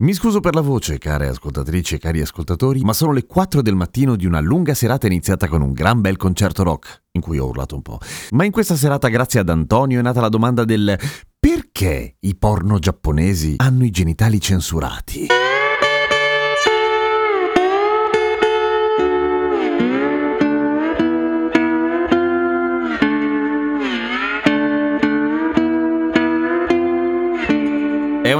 Mi scuso per la voce, care ascoltatrici e cari ascoltatori, ma sono le 4 del mattino di una lunga serata iniziata con un gran bel concerto rock, in cui ho urlato un po'. Ma in questa serata, grazie ad Antonio, è nata la domanda del perché i porno giapponesi hanno i genitali censurati?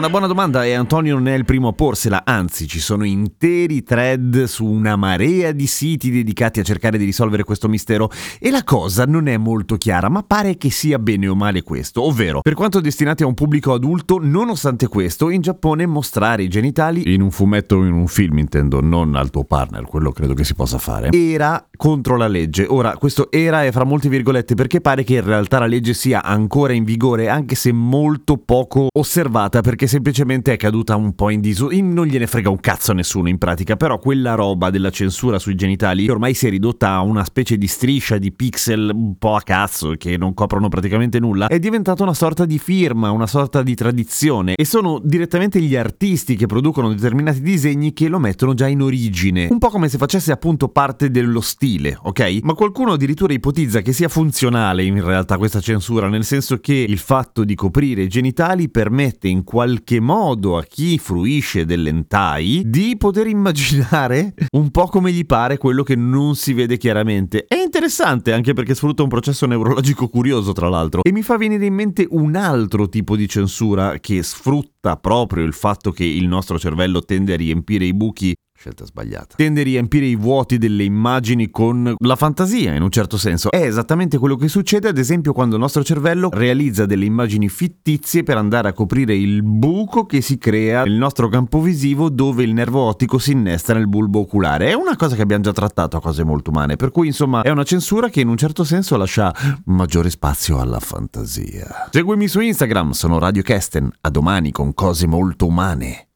Una buona domanda e Antonio non è il primo a porsela, anzi ci sono interi thread su una marea di siti dedicati a cercare di risolvere questo mistero. E la cosa non è molto chiara, ma pare che sia bene o male questo, ovvero per quanto destinati a un pubblico adulto, nonostante questo, in Giappone mostrare i genitali in un fumetto o in un film intendo, non al tuo partner, quello credo che si possa fare, era contro la legge. Ora, questo era è fra molte virgolette perché pare che in realtà la legge sia ancora in vigore anche se molto poco osservata perché semplicemente è caduta un po' in disuso. Non gliene frega un cazzo a nessuno in pratica, però quella roba della censura sui genitali ormai si è ridotta a una specie di striscia di pixel un po' a cazzo che non coprono praticamente nulla, è diventata una sorta di firma, una sorta di tradizione e sono direttamente gli artisti che producono determinati disegni che lo mettono già in origine, un po' come se facesse appunto parte dello stile, ok? Ma qualcuno addirittura ipotizza che sia funzionale in realtà questa censura, nel senso che il fatto di coprire i genitali permette in qualche modo a chi fruisce dell'entai di poter immaginare un po' come gli pare quello che non si vede chiaramente. È interessante anche perché sfrutta un processo neurologico curioso, tra l'altro, e mi fa venire in mente un altro tipo di censura che sfrutta proprio il fatto che il nostro cervello tende a riempire i buchi Scelta sbagliata. Tende a riempire i vuoti delle immagini con la fantasia, in un certo senso. È esattamente quello che succede, ad esempio, quando il nostro cervello realizza delle immagini fittizie per andare a coprire il buco che si crea nel nostro campo visivo dove il nervo ottico si innesta nel bulbo oculare. È una cosa che abbiamo già trattato a cose molto umane, per cui, insomma, è una censura che in un certo senso lascia maggiore spazio alla fantasia. Seguimi su Instagram, sono Radio Kesten. A domani con cose molto umane.